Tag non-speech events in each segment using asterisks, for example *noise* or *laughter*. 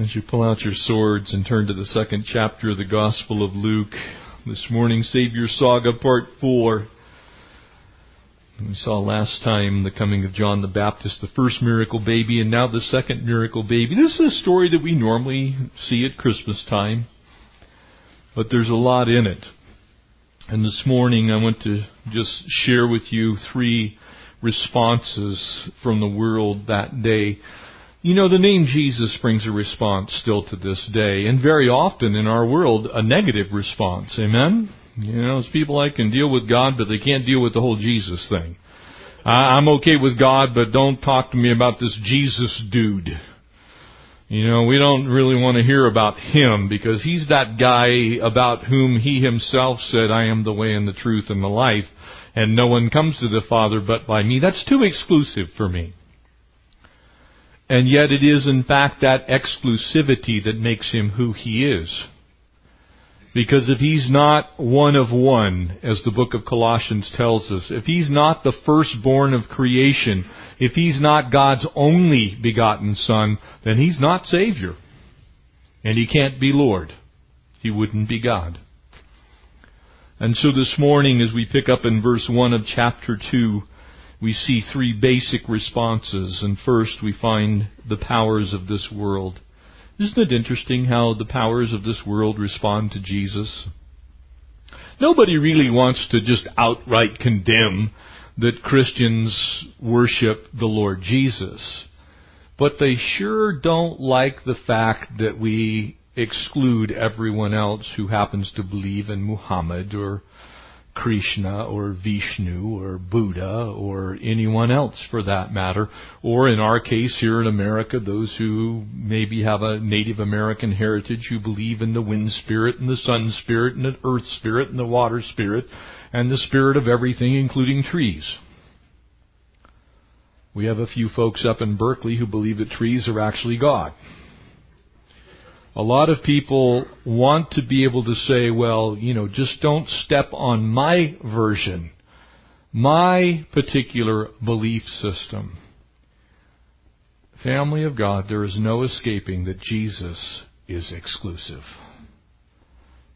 As you pull out your swords and turn to the second chapter of the Gospel of Luke, this morning, Savior Saga Part 4. We saw last time the coming of John the Baptist, the first miracle baby, and now the second miracle baby. This is a story that we normally see at Christmas time, but there's a lot in it. And this morning I want to just share with you three responses from the world that day you know, the name Jesus brings a response still to this day, and very often in our world, a negative response. Amen? You know, there's people that can deal with God, but they can't deal with the whole Jesus thing. I'm okay with God, but don't talk to me about this Jesus dude. You know, we don't really want to hear about him because he's that guy about whom he himself said, I am the way and the truth and the life, and no one comes to the Father but by me. That's too exclusive for me. And yet it is in fact that exclusivity that makes him who he is. Because if he's not one of one, as the book of Colossians tells us, if he's not the firstborn of creation, if he's not God's only begotten son, then he's not Savior. And he can't be Lord. He wouldn't be God. And so this morning, as we pick up in verse 1 of chapter 2, we see three basic responses. And first, we find the powers of this world. Isn't it interesting how the powers of this world respond to Jesus? Nobody really wants to just outright condemn that Christians worship the Lord Jesus. But they sure don't like the fact that we exclude everyone else who happens to believe in Muhammad or Krishna or Vishnu or Buddha or anyone else for that matter. Or in our case here in America, those who maybe have a Native American heritage who believe in the wind spirit and the sun spirit and the earth spirit and the water spirit and the spirit of everything including trees. We have a few folks up in Berkeley who believe that trees are actually God. A lot of people want to be able to say, well, you know, just don't step on my version, my particular belief system. Family of God, there is no escaping that Jesus is exclusive.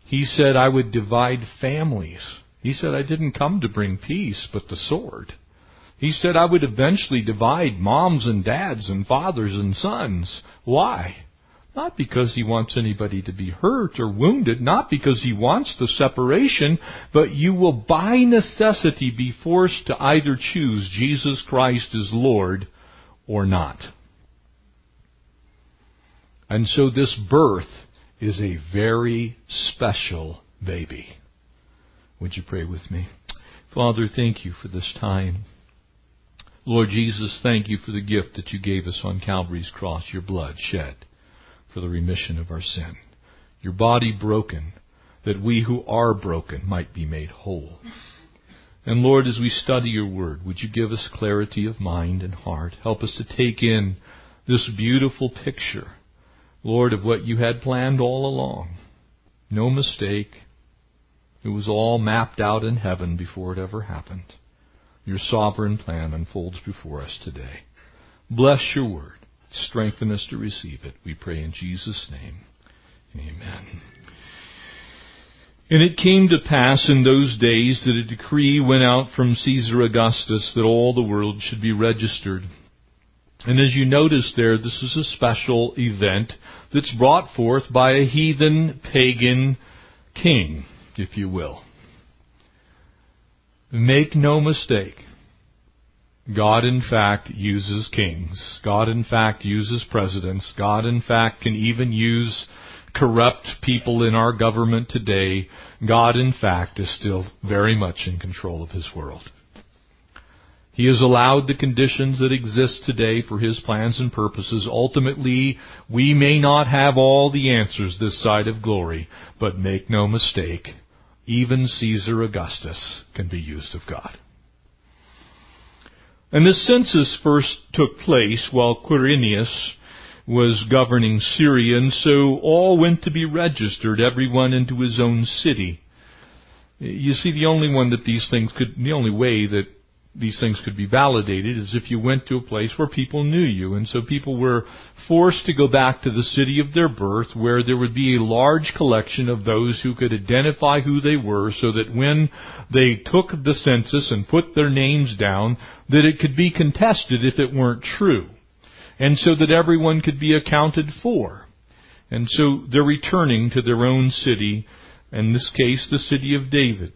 He said, I would divide families. He said, I didn't come to bring peace, but the sword. He said, I would eventually divide moms and dads and fathers and sons. Why? Not because he wants anybody to be hurt or wounded, not because he wants the separation, but you will by necessity be forced to either choose Jesus Christ as Lord or not. And so this birth is a very special baby. Would you pray with me? Father, thank you for this time. Lord Jesus, thank you for the gift that you gave us on Calvary's cross, your blood shed for the remission of our sin. Your body broken, that we who are broken might be made whole. And Lord, as we study your word, would you give us clarity of mind and heart? Help us to take in this beautiful picture, Lord, of what you had planned all along. No mistake. It was all mapped out in heaven before it ever happened. Your sovereign plan unfolds before us today. Bless your word. Strengthen us to receive it. We pray in Jesus' name. Amen. And it came to pass in those days that a decree went out from Caesar Augustus that all the world should be registered. And as you notice there, this is a special event that's brought forth by a heathen pagan king, if you will. Make no mistake, God in fact uses kings. God in fact uses presidents. God in fact can even use corrupt people in our government today. God in fact is still very much in control of His world. He has allowed the conditions that exist today for His plans and purposes. Ultimately, we may not have all the answers this side of glory, but make no mistake, even Caesar Augustus can be used of God. And this census first took place while Quirinius was governing Syria, and so all went to be registered, everyone into his own city. You see, the only one that these things could, the only way that these things could be validated is if you went to a place where people knew you. And so people were forced to go back to the city of their birth where there would be a large collection of those who could identify who they were so that when they took the census and put their names down, that it could be contested if it weren't true. And so that everyone could be accounted for. And so they're returning to their own city, in this case the city of David.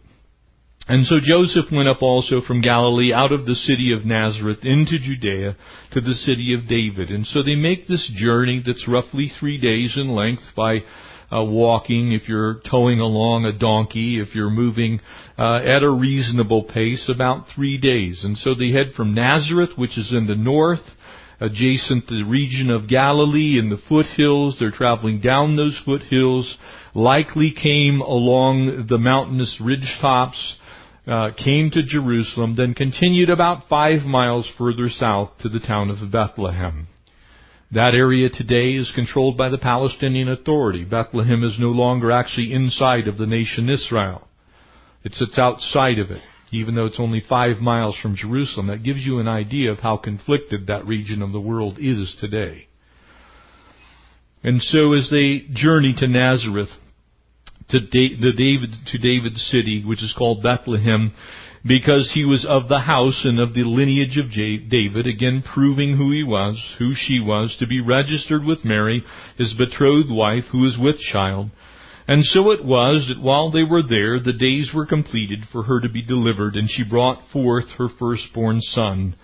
And so Joseph went up also from Galilee out of the city of Nazareth into Judea to the city of David. And so they make this journey that's roughly three days in length by uh, walking, if you're towing along a donkey, if you're moving uh, at a reasonable pace, about three days. And so they head from Nazareth, which is in the north, adjacent to the region of Galilee in the foothills. They're traveling down those foothills, likely came along the mountainous ridge tops uh, came to Jerusalem, then continued about five miles further south to the town of Bethlehem. That area today is controlled by the Palestinian Authority. Bethlehem is no longer actually inside of the nation Israel. It sits outside of it, even though it's only five miles from Jerusalem. That gives you an idea of how conflicted that region of the world is today. And so as they journey to Nazareth, to the David to David's city, which is called Bethlehem, because he was of the house and of the lineage of David, again proving who he was, who she was, to be registered with Mary, his betrothed wife, who was with child. And so it was that while they were there, the days were completed for her to be delivered, and she brought forth her firstborn son,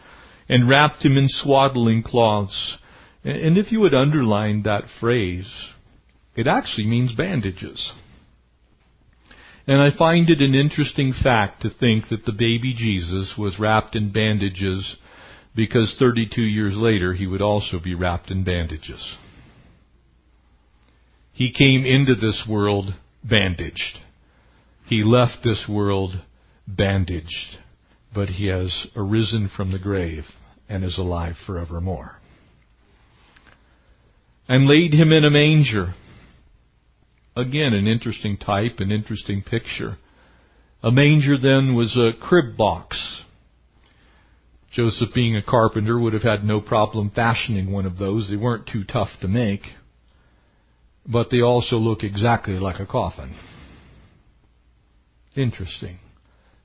and wrapped him in swaddling cloths. And if you would underline that phrase, it actually means bandages. And I find it an interesting fact to think that the baby Jesus was wrapped in bandages because 32 years later he would also be wrapped in bandages. He came into this world bandaged. He left this world bandaged, but he has arisen from the grave and is alive forevermore. And laid him in a manger Again, an interesting type, an interesting picture. A manger then was a crib box. Joseph, being a carpenter, would have had no problem fashioning one of those. They weren't too tough to make. But they also look exactly like a coffin. Interesting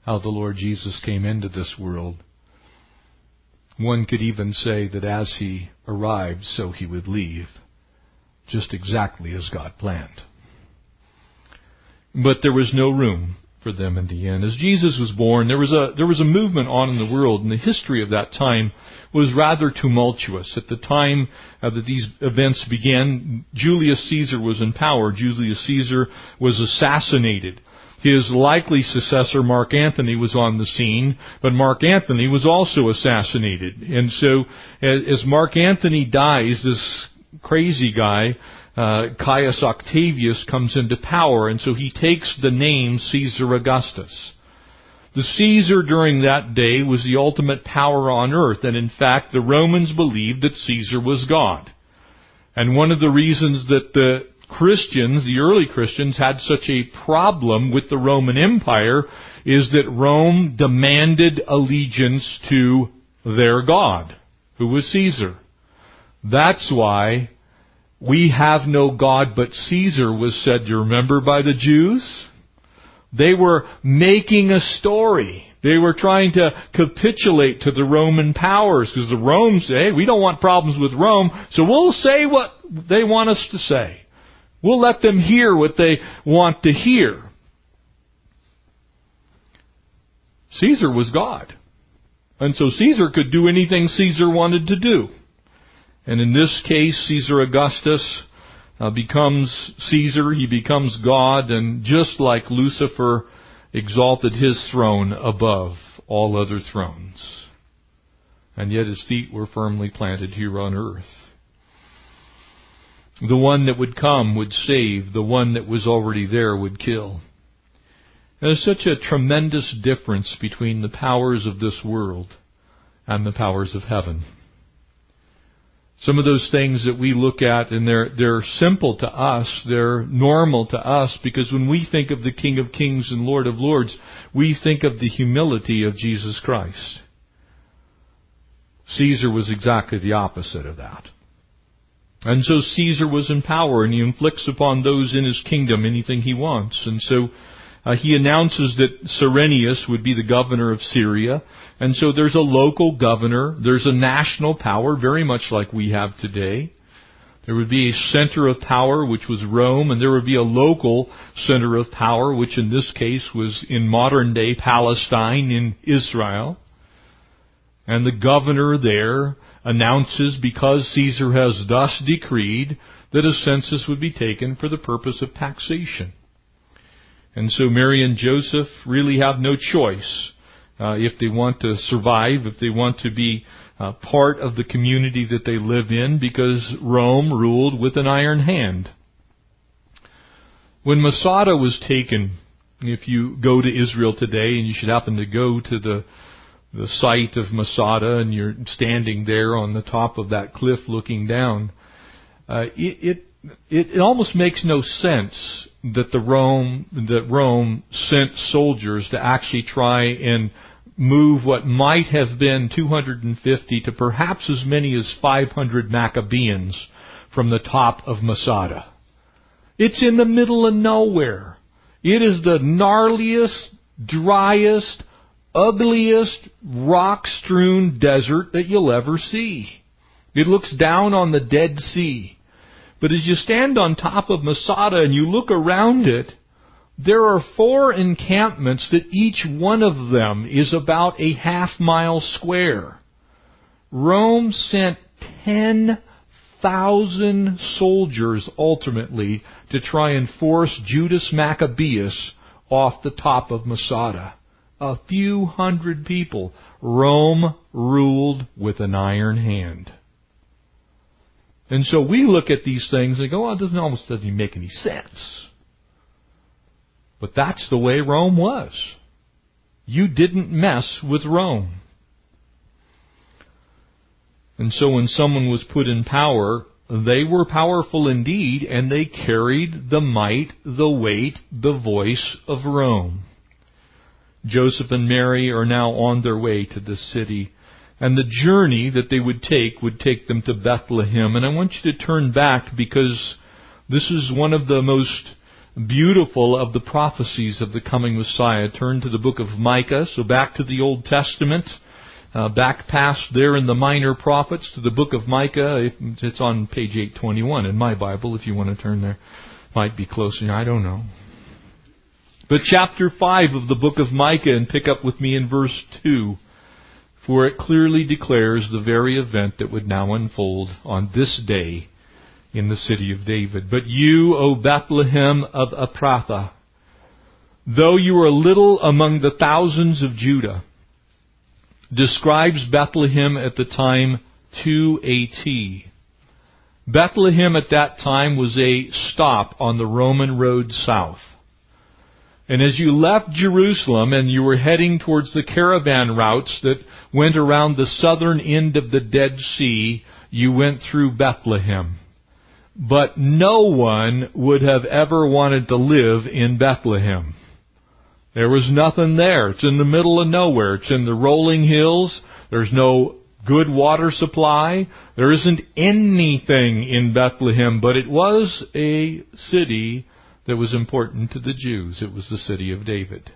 how the Lord Jesus came into this world. One could even say that as he arrived, so he would leave, just exactly as God planned. But there was no room for them in the end. As Jesus was born, there was a there was a movement on in the world, and the history of that time was rather tumultuous. At the time uh, that these events began, Julius Caesar was in power. Julius Caesar was assassinated. His likely successor, Mark Antony, was on the scene, but Mark Antony was also assassinated. And so, as Mark Antony dies, this crazy guy uh, Caius Octavius comes into power, and so he takes the name Caesar Augustus. The Caesar during that day was the ultimate power on earth, and in fact the Romans believed that Caesar was God. And one of the reasons that the Christians, the early Christians, had such a problem with the Roman Empire is that Rome demanded allegiance to their God, who was Caesar. That's why we have no God but Caesar was said, you remember, by the Jews? They were making a story. They were trying to capitulate to the Roman powers because the Rome say, hey, we don't want problems with Rome, so we'll say what they want us to say. We'll let them hear what they want to hear. Caesar was God. And so Caesar could do anything Caesar wanted to do. And in this case, Caesar Augustus uh, becomes Caesar, he becomes God, and just like Lucifer exalted his throne above all other thrones. And yet his feet were firmly planted here on earth. The one that would come would save, the one that was already there would kill. There's such a tremendous difference between the powers of this world and the powers of heaven. Some of those things that we look at and they're, they're simple to us, they're normal to us because when we think of the King of Kings and Lord of Lords, we think of the humility of Jesus Christ. Caesar was exactly the opposite of that. And so Caesar was in power and he inflicts upon those in his kingdom anything he wants. And so uh, he announces that Cyrenius would be the governor of Syria. And so there's a local governor. There's a national power, very much like we have today. There would be a center of power, which was Rome, and there would be a local center of power, which in this case was in modern day Palestine in Israel. And the governor there announces, because Caesar has thus decreed, that a census would be taken for the purpose of taxation. And so Mary and Joseph really have no choice uh, if they want to survive, if they want to be uh, part of the community that they live in, because Rome ruled with an iron hand. When Masada was taken, if you go to Israel today and you should happen to go to the the site of Masada and you're standing there on the top of that cliff looking down, uh, it, it it, it almost makes no sense that the Rome that Rome sent soldiers to actually try and move what might have been 250 to perhaps as many as 500 Maccabeans from the top of Masada. It's in the middle of nowhere. It is the gnarliest, driest, ugliest, rock-strewn desert that you'll ever see. It looks down on the Dead Sea. But as you stand on top of Masada and you look around it, there are four encampments that each one of them is about a half mile square. Rome sent 10,000 soldiers ultimately to try and force Judas Maccabeus off the top of Masada. A few hundred people. Rome ruled with an iron hand. And so we look at these things and go, oh, it doesn't almost doesn't make any sense. But that's the way Rome was. You didn't mess with Rome. And so when someone was put in power, they were powerful indeed, and they carried the might, the weight, the voice of Rome. Joseph and Mary are now on their way to the city and the journey that they would take would take them to Bethlehem. And I want you to turn back because this is one of the most beautiful of the prophecies of the coming Messiah. Turn to the book of Micah, so back to the Old Testament, uh, back past there in the minor prophets to the book of Micah. It's on page 821 in my Bible if you want to turn there. Might be closer, I don't know. But chapter 5 of the book of Micah and pick up with me in verse 2 for it clearly declares the very event that would now unfold on this day in the city of David. But you, O Bethlehem of Ephrathah, though you are little among the thousands of Judah, describes Bethlehem at the time to a T. Bethlehem at that time was a stop on the Roman road south. And as you left Jerusalem and you were heading towards the caravan routes that went around the southern end of the Dead Sea, you went through Bethlehem. But no one would have ever wanted to live in Bethlehem. There was nothing there. It's in the middle of nowhere. It's in the rolling hills. There's no good water supply. There isn't anything in Bethlehem, but it was a city that was important to the Jews. It was the city of David.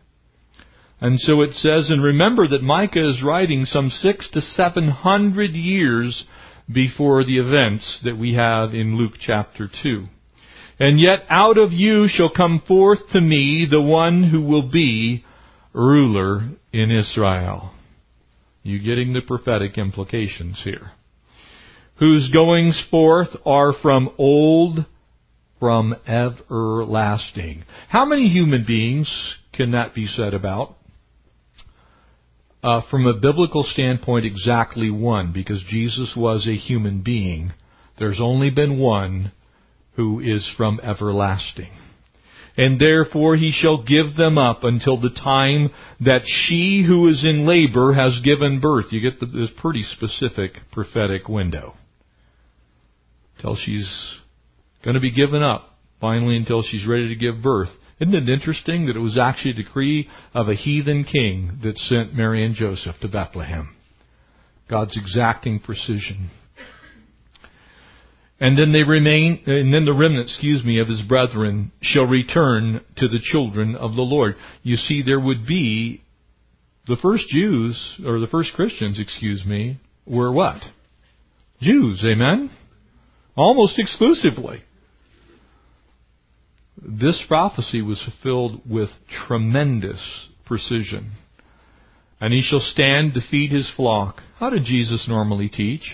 And so it says, and remember that Micah is writing some six to seven hundred years before the events that we have in Luke chapter 2. And yet out of you shall come forth to me the one who will be ruler in Israel. You getting the prophetic implications here. Whose goings forth are from old from everlasting. How many human beings can that be said about? Uh, from a biblical standpoint, exactly one, because Jesus was a human being. There's only been one who is from everlasting. And therefore he shall give them up until the time that she who is in labor has given birth. You get the, this pretty specific prophetic window. Till she's going to be given up finally until she's ready to give birth. Isn't it interesting that it was actually a decree of a heathen king that sent Mary and Joseph to Bethlehem? God's exacting precision. And then they remain, and then the remnant, excuse me, of his brethren shall return to the children of the Lord. You see, there would be the first Jews, or the first Christians, excuse me, were what? Jews, amen? Almost exclusively. This prophecy was fulfilled with tremendous precision. And he shall stand to feed his flock. How did Jesus normally teach?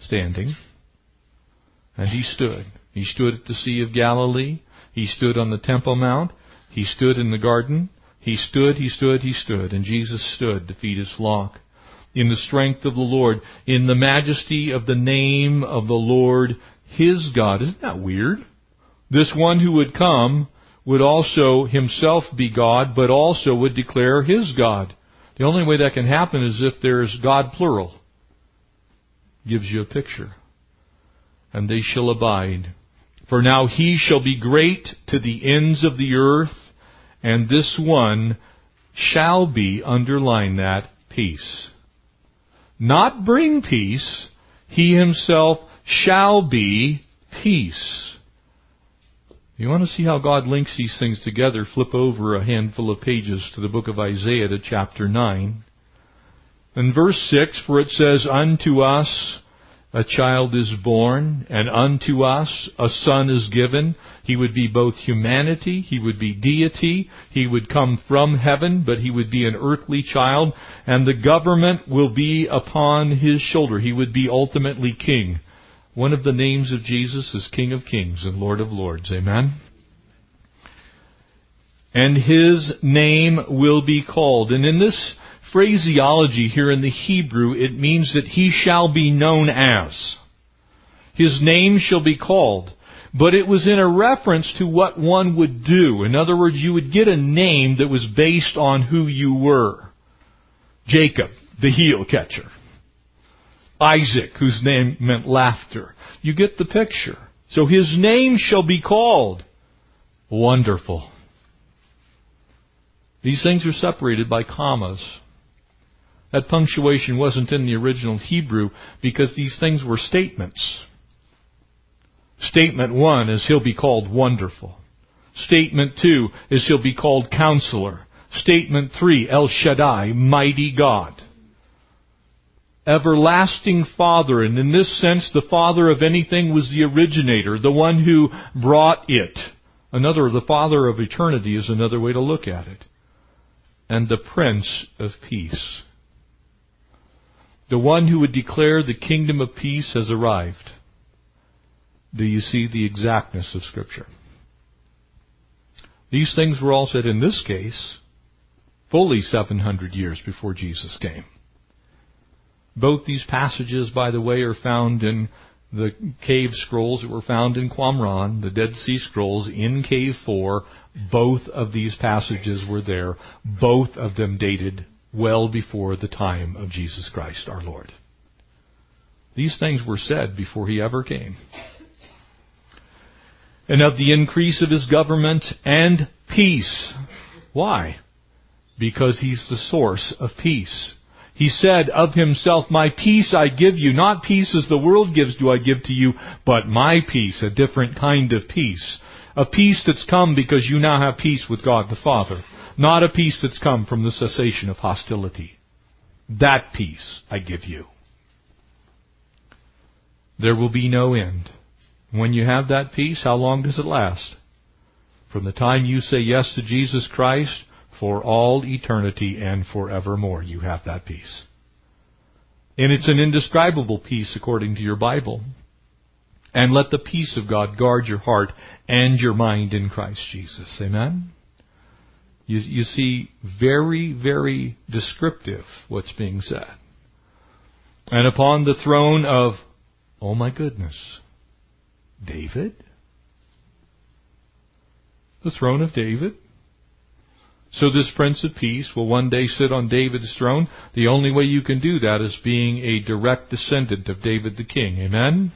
Standing. And he stood. He stood at the Sea of Galilee. He stood on the Temple Mount. He stood in the garden. He stood, he stood, he stood. And Jesus stood to feed his flock. In the strength of the Lord, in the majesty of the name of the Lord, his God. Isn't that weird? This one who would come would also himself be God, but also would declare his God. The only way that can happen is if there's God plural. Gives you a picture. And they shall abide. For now he shall be great to the ends of the earth, and this one shall be, underline that, peace. Not bring peace, he himself shall be peace. You want to see how God links these things together? Flip over a handful of pages to the book of Isaiah to chapter 9. In verse 6, for it says, Unto us a child is born, and unto us a son is given. He would be both humanity, he would be deity, he would come from heaven, but he would be an earthly child, and the government will be upon his shoulder. He would be ultimately king. One of the names of Jesus is King of Kings and Lord of Lords. Amen? And his name will be called. And in this phraseology here in the Hebrew, it means that he shall be known as. His name shall be called. But it was in a reference to what one would do. In other words, you would get a name that was based on who you were. Jacob, the heel catcher. Isaac, whose name meant laughter. You get the picture. So his name shall be called Wonderful. These things are separated by commas. That punctuation wasn't in the original Hebrew because these things were statements. Statement one is he'll be called wonderful. Statement two is he'll be called counselor. Statement three, El Shaddai, mighty God everlasting Father. And in this sense, the Father of anything was the originator, the one who brought it. Another, the Father of eternity is another way to look at it. And the Prince of Peace. The one who would declare the kingdom of peace has arrived. Do you see the exactness of Scripture? These things were all said in this case fully 700 years before Jesus came. Both these passages, by the way, are found in the cave scrolls that were found in Qumran, the Dead Sea Scrolls in Cave 4. Both of these passages were there. Both of them dated well before the time of Jesus Christ our Lord. These things were said before he ever came. And of the increase of his government and peace. Why? Because he's the source of peace. He said of himself, My peace I give you, not peace as the world gives do I give to you, but my peace, a different kind of peace. A peace that's come because you now have peace with God the Father. Not a peace that's come from the cessation of hostility. That peace I give you. There will be no end. When you have that peace, how long does it last? From the time you say yes to Jesus Christ for all eternity and forevermore. You have that peace. And it's an indescribable peace according to your Bible. And let the peace of God guard your heart and your mind in Christ Jesus. Amen? You, you see, very, very descriptive what's being said. And upon the throne of, oh my goodness, David? The throne of David? So this Prince of Peace will one day sit on David's throne. The only way you can do that is being a direct descendant of David the King. Amen?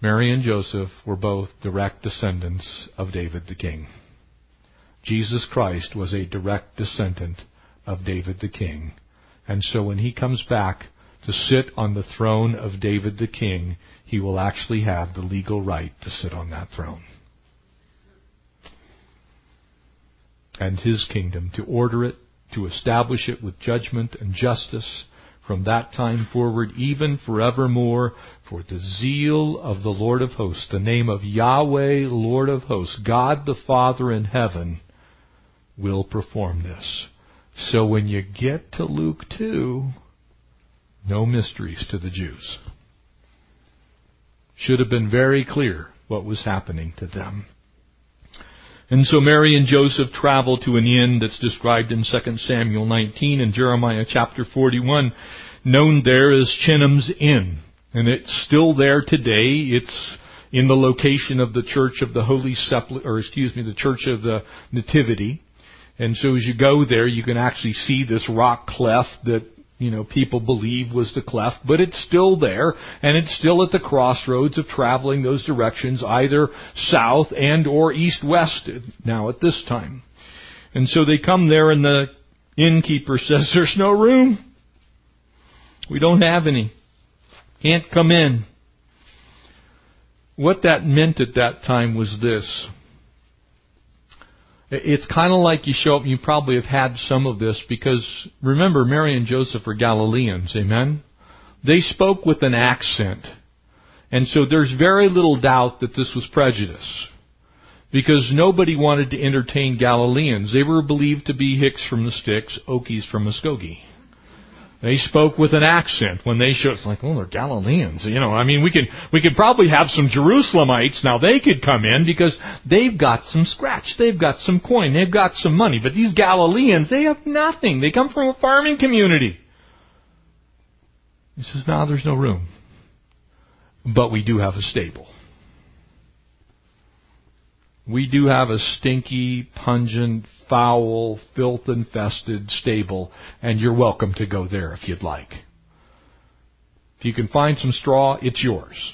Mary and Joseph were both direct descendants of David the King. Jesus Christ was a direct descendant of David the King. And so when he comes back to sit on the throne of David the king, he will actually have the legal right to sit on that throne. And his kingdom, to order it, to establish it with judgment and justice from that time forward, even forevermore, for the zeal of the Lord of hosts, the name of Yahweh, Lord of hosts, God the Father in heaven, will perform this. So when you get to Luke 2, no mysteries to the Jews. Should have been very clear what was happening to them. And so Mary and Joseph travel to an inn that's described in 2 Samuel 19 and Jeremiah chapter 41, known there as Chimham's Inn. And it's still there today. It's in the location of the Church of the Holy Sepulchre, or excuse me, the Church of the Nativity. And so as you go there, you can actually see this rock cleft that you know, people believe was the cleft, but it's still there, and it's still at the crossroads of traveling those directions, either south and or east-west now at this time. And so they come there and the innkeeper *laughs* says, there's no room. We don't have any. Can't come in. What that meant at that time was this. It's kind of like you show up, and you probably have had some of this because remember, Mary and Joseph are Galileans, amen? They spoke with an accent. And so there's very little doubt that this was prejudice. Because nobody wanted to entertain Galileans. They were believed to be Hicks from the sticks, Okies from Muskogee. They spoke with an accent when they showed. It's like, oh, they're Galileans. You know, I mean, we could we could probably have some Jerusalemites now. They could come in because they've got some scratch. They've got some coin. They've got some money. But these Galileans, they have nothing. They come from a farming community. He says, no, there's no room. But we do have a stable. We do have a stinky, pungent, foul, filth infested stable, and you're welcome to go there if you'd like. If you can find some straw, it's yours.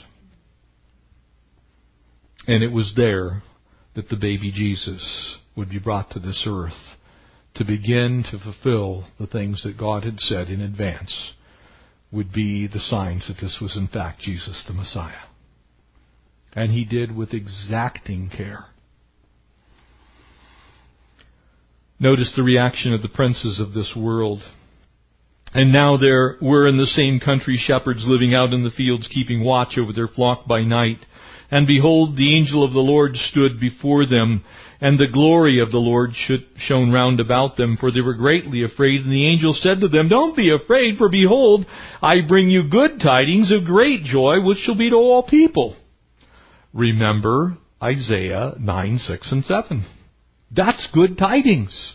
And it was there that the baby Jesus would be brought to this earth to begin to fulfill the things that God had said in advance would be the signs that this was in fact Jesus the Messiah. And he did with exacting care. Notice the reaction of the princes of this world. And now there were in the same country shepherds living out in the fields, keeping watch over their flock by night. And behold, the angel of the Lord stood before them, and the glory of the Lord shone round about them, for they were greatly afraid. And the angel said to them, Don't be afraid, for behold, I bring you good tidings of great joy, which shall be to all people. Remember Isaiah 9, 6, and 7. That's good tidings.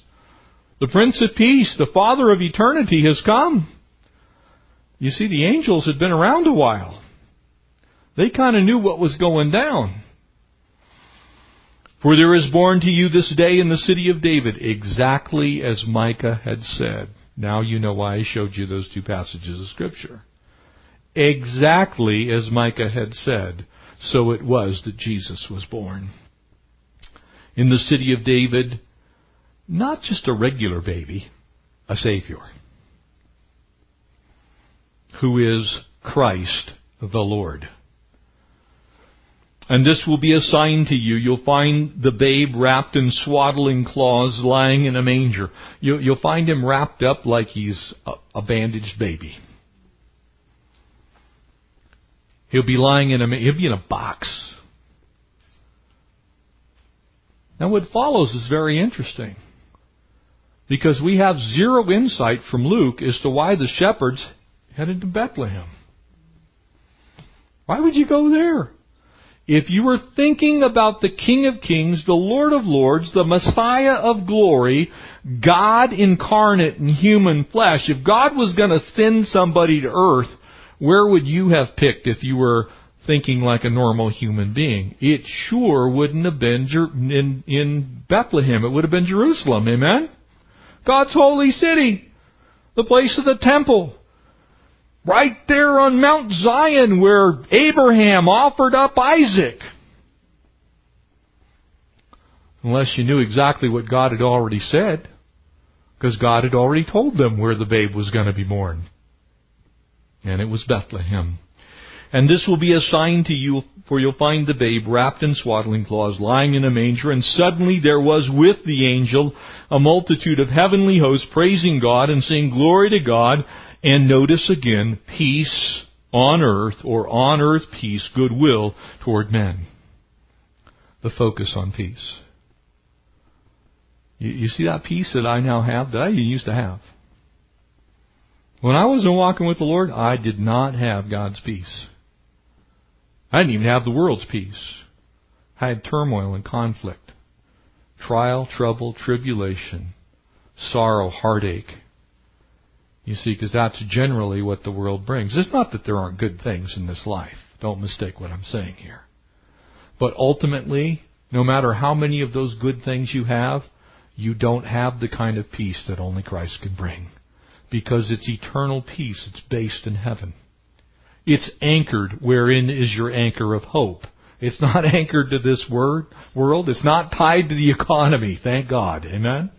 The Prince of Peace, the Father of eternity, has come. You see, the angels had been around a while. They kind of knew what was going down. For there is born to you this day in the city of David, exactly as Micah had said. Now you know why I showed you those two passages of Scripture. Exactly as Micah had said, so it was that Jesus was born in the city of David, not just a regular baby, a Savior, who is Christ the Lord. And this will be a sign to you. You'll find the babe wrapped in swaddling cloths lying in a manger. You'll find him wrapped up like he's a bandaged baby. He'll be lying in a, he'll be in a box. Now, what follows is very interesting. Because we have zero insight from Luke as to why the shepherds headed to Bethlehem. Why would you go there? If you were thinking about the King of Kings, the Lord of Lords, the Messiah of glory, God incarnate in human flesh, if God was going to send somebody to earth, where would you have picked if you were thinking like a normal human being. It sure wouldn't have been in, in Bethlehem. It would have been Jerusalem. Amen? God's holy city. The place of the temple. Right there on Mount Zion where Abraham offered up Isaac. Unless you knew exactly what God had already said. Because God had already told them where the babe was going to be born. And it was Bethlehem. And this will be a sign to you, for you'll find the babe wrapped in swaddling cloths, lying in a manger. And suddenly there was with the angel a multitude of heavenly hosts praising God and saying, Glory to God. And notice again, peace on earth, or on earth peace, goodwill toward men. The focus on peace. You, you see that peace that I now have that I used to have. When I wasn't walking with the Lord, I did not have God's peace. I didn't even have the world's peace. I had turmoil and conflict, trial, trouble, tribulation, sorrow, heartache. You see, because that's generally what the world brings. It's not that there aren't good things in this life. Don't mistake what I'm saying here. But ultimately, no matter how many of those good things you have, you don't have the kind of peace that only Christ can bring. Because it's eternal peace. It's based in heaven. It's anchored wherein is your anchor of hope. It's not *laughs* anchored to this word, world. It's not tied to the economy, thank God. Amen?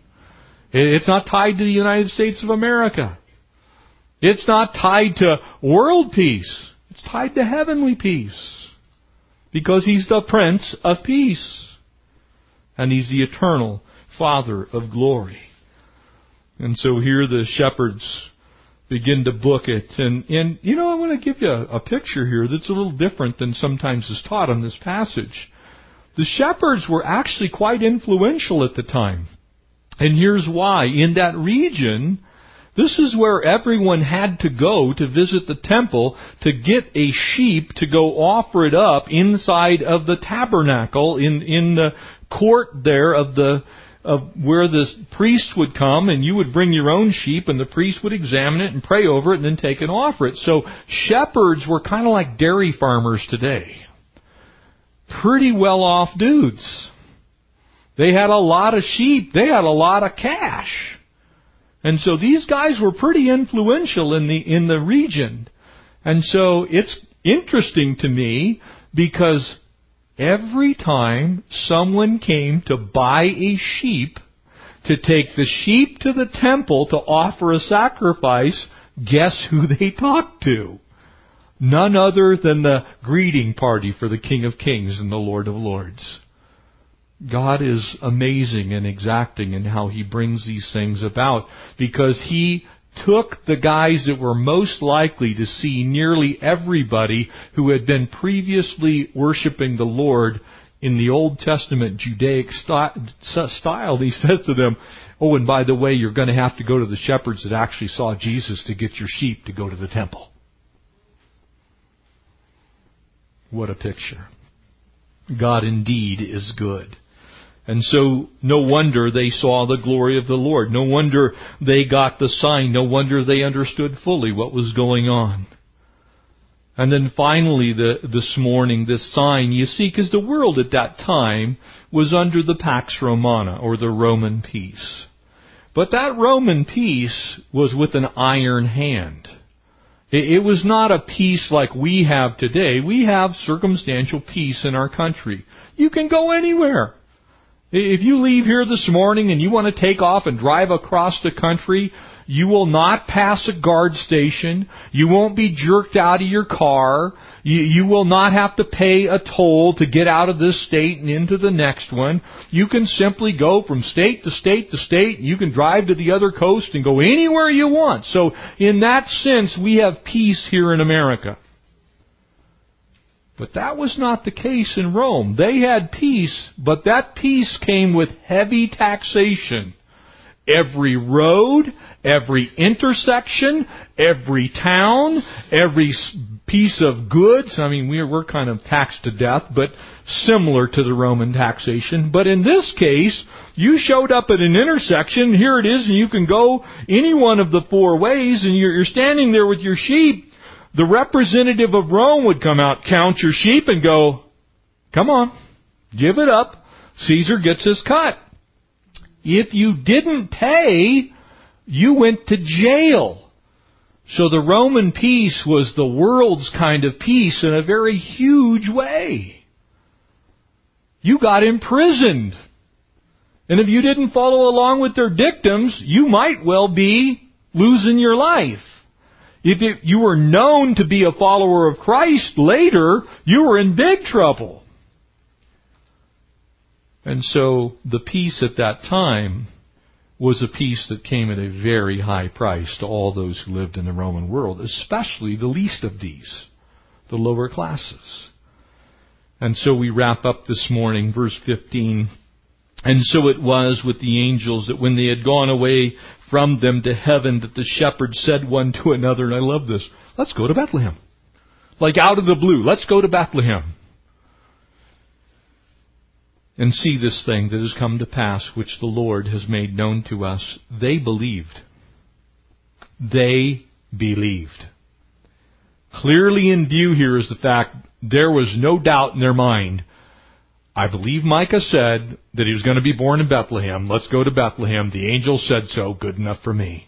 It's not tied to the United States of America. It's not tied to world peace. It's tied to heavenly peace. Because He's the Prince of Peace. And He's the eternal Father of glory. And so here the shepherds begin to book it. And, and you know, I want to give you a, a picture here that's a little different than sometimes is taught on this passage. The shepherds were actually quite influential at the time. And here's why. In that region, this is where everyone had to go to visit the temple to get a sheep to go offer it up inside of the tabernacle in, in the court there of the, of where the priest would come and you would bring your own sheep and the priest would examine it and pray over it and then take and offer it. So shepherds were kind of like dairy farmers today. Pretty well off dudes. They had a lot of sheep. They had a lot of cash. And so these guys were pretty influential in the, in the region. And so it's interesting to me because Every time someone came to buy a sheep, to take the sheep to the temple to offer a sacrifice, guess who *laughs* they talked to? None other than the greeting party for the King of Kings and the Lord of Lords. God is amazing and exacting in how He brings these things about because He took the guys that were most likely to see nearly everybody who had been previously worshiping the Lord in the Old Testament Judaic style. He *laughs* said to them, Oh, and by the way, you're going to have to go to the shepherds that actually saw Jesus to get your sheep to go to the temple. What a picture. God indeed is good. And so, no wonder they saw the glory of the Lord. No wonder they got the sign. No wonder they understood fully what was going on. And then finally, the, this morning, this sign, you see, because the world at that time was under the Pax Romana, or the Roman peace. But that Roman peace was with an iron hand. It, it was not a peace like we have today. We have circumstantial peace in our country. You can go anywhere. If you leave here this morning and you want to take off and drive across the country, you will not pass a guard station. You won't be jerked out of your car. You, you, will not have to pay a toll to get out of this state and into the next one. You can simply go from state to state to state. You can drive to the other coast and go anywhere you want. So in that sense, we have peace here in America. But that was not the case in Rome. They had peace, but that peace came with heavy taxation. Every road, every intersection, every town, every piece of goods. I mean, we're, we're kind of taxed to death, but similar to the Roman taxation. But in this case, you showed up at an intersection, here it is, and you can go any one of the four ways, and you're, you're standing there with your sheep, the representative of Rome would come out, count your sheep, and go, come on, give it up. Caesar gets his cut. If you didn't pay, you went to jail. So the Roman peace was the world's kind of peace in a very huge way. You got imprisoned. And if you didn't follow along with their dictums, you might well be losing your life. If it, you were known to be a follower of Christ later, you were in big trouble. And so the peace at that time was a peace that came at a very high price to all those who lived in the Roman world, especially the least of these, the lower classes. And so we wrap up this morning, verse 15. And so it was with the angels that when they had gone away from them to heaven, that the shepherds said one to another, and I love this, let's go to Bethlehem. Like out of the blue, let's go to Bethlehem. And see this thing that has come to pass, which the Lord has made known to us. They believed. They believed. Clearly in view here is the fact there was no doubt in their mind I believe Micah said that he was going to be born in Bethlehem. Let's go to Bethlehem. The angel said so. Good enough for me.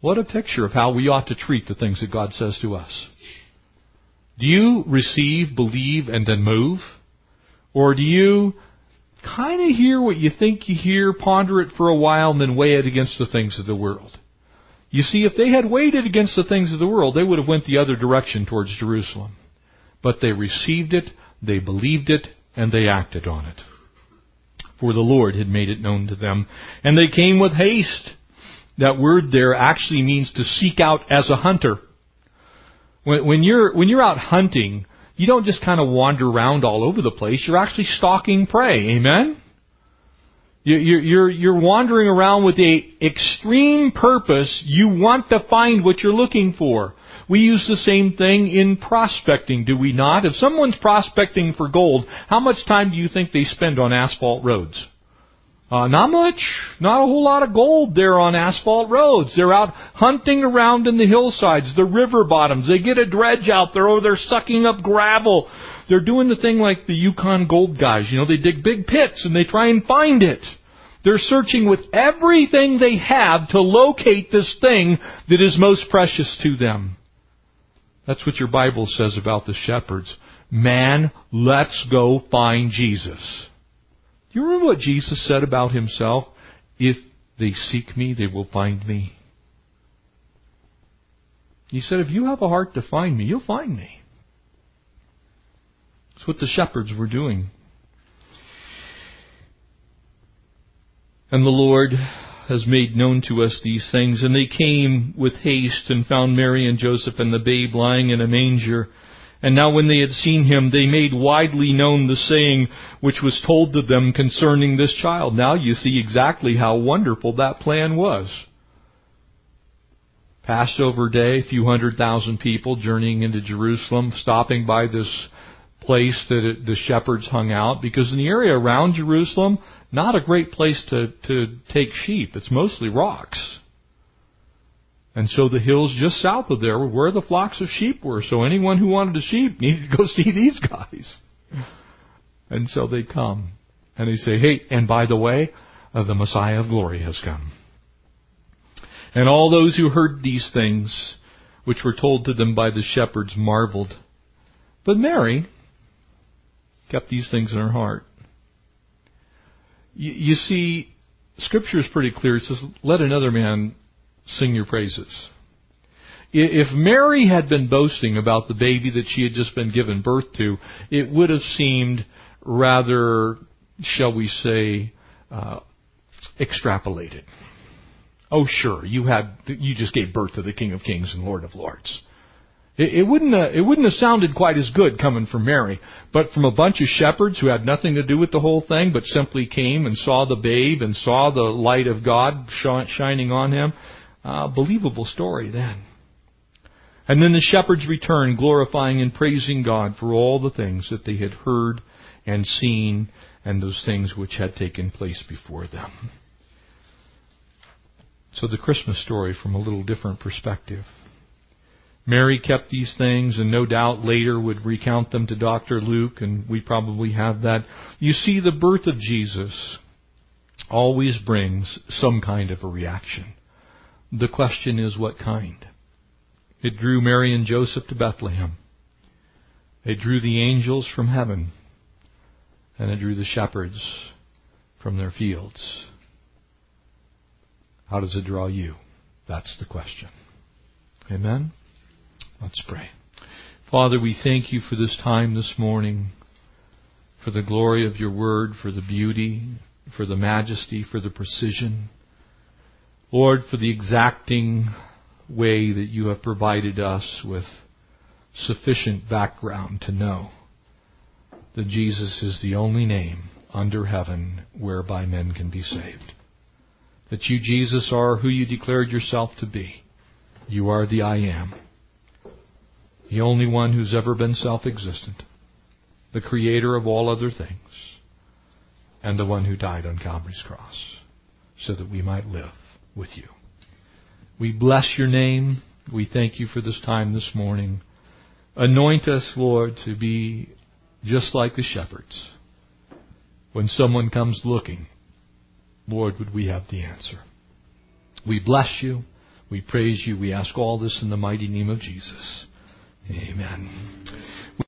What a picture of how we ought to treat the things that God says to us. Do you receive, believe, and then move? Or do you kind of hear what you think you hear, ponder it for a while, and then weigh it against the things of the world? You see, if they had weighed it against the things of the world, they would have went the other direction towards Jerusalem. But they received it, they believed it, and they acted on it. For the Lord had made it known to them. And they came with haste. That word there actually means to seek out as a hunter. When, when you're, when you're out hunting, you don't just kind of wander around all over the place. You're actually stalking prey. Amen? You're, you're, you're wandering around with a extreme purpose. You want to find what you're looking for. We use the same thing in prospecting, do we not? If someone's prospecting for gold, how much time do you think they spend on asphalt roads? Uh, not much. Not a whole lot of gold there on asphalt roads. They're out hunting around in the hillsides, the river bottoms. They get a dredge out there, or they're sucking up gravel. They're doing the thing like the Yukon gold guys. You know, they dig big pits and they try and find it. They're searching with everything they have to locate this thing that is most precious to them. That's what your Bible says about the shepherds. Man, let's go find Jesus. Do you remember what Jesus said about himself? If they seek me, they will find me. He said, if you have a heart to find me, you'll find me. That's what the shepherds were doing. And the Lord has made known to us these things. And they came with haste and found Mary and Joseph and the babe lying in a manger. And now when they had seen him, they made widely known the saying which was told to them concerning this child. Now you see exactly how wonderful that plan was. Passover day, a few hundred thousand people journeying into Jerusalem, stopping by this place that it, the shepherds hung out, because in the area around Jerusalem, not a great place to, to take sheep. It's mostly rocks. And so the hills just south of there were where the flocks of sheep were. So anyone who wanted a sheep *laughs* needed to go see these guys. And so they come. And they say, hey, and by the way, uh, the Messiah of glory has come. And all those who heard these things, which were told to them by the shepherds, marveled. But Mary kept these things in her heart. You, you see, Scripture is pretty clear. It says, let another man sing your praises. If Mary had been boasting about the baby that she had just been given birth to, it would have seemed rather, shall we say, uh, extrapolated. Oh, sure, you had you just gave birth to the King of Kings and Lord of Lords. It, it wouldn't have, it wouldn't have sounded quite as good coming from Mary, but from a bunch of shepherds who had nothing to do with the whole thing, but simply came and saw the babe and saw the light of God shining on him. Uh, believable story then. And then the shepherds returned, glorifying and praising God for all the things that they had heard and seen and those things which had taken place before them. So the Christmas story from a little different perspective. Mary kept these things and no doubt later would recount them to Dr. Luke, and we probably have that. You see, the birth of Jesus always brings some kind of a reaction. The question is what kind? It drew Mary and Joseph to Bethlehem. It drew the angels from heaven. And it drew the shepherds from their fields. How does it draw you? That's the question. Amen? Let's pray. Father, we thank you for this time this morning, for the glory of your word, for the beauty, for the majesty, for the precision. Lord, for the exacting way that you have provided us with sufficient background to know that Jesus is the only name under heaven whereby men can be saved. That you, Jesus, are who you declared yourself to be. You are the I am. The only one who's ever been self-existent. The creator of all other things. And the one who died on Calvary's cross so that we might live with you. We bless your name. We thank you for this time this morning. Anoint us, Lord, to be just like the shepherds. When someone comes looking, Lord, would we have the answer? We bless you. We praise you. We ask all this in the mighty name of Jesus. Amen.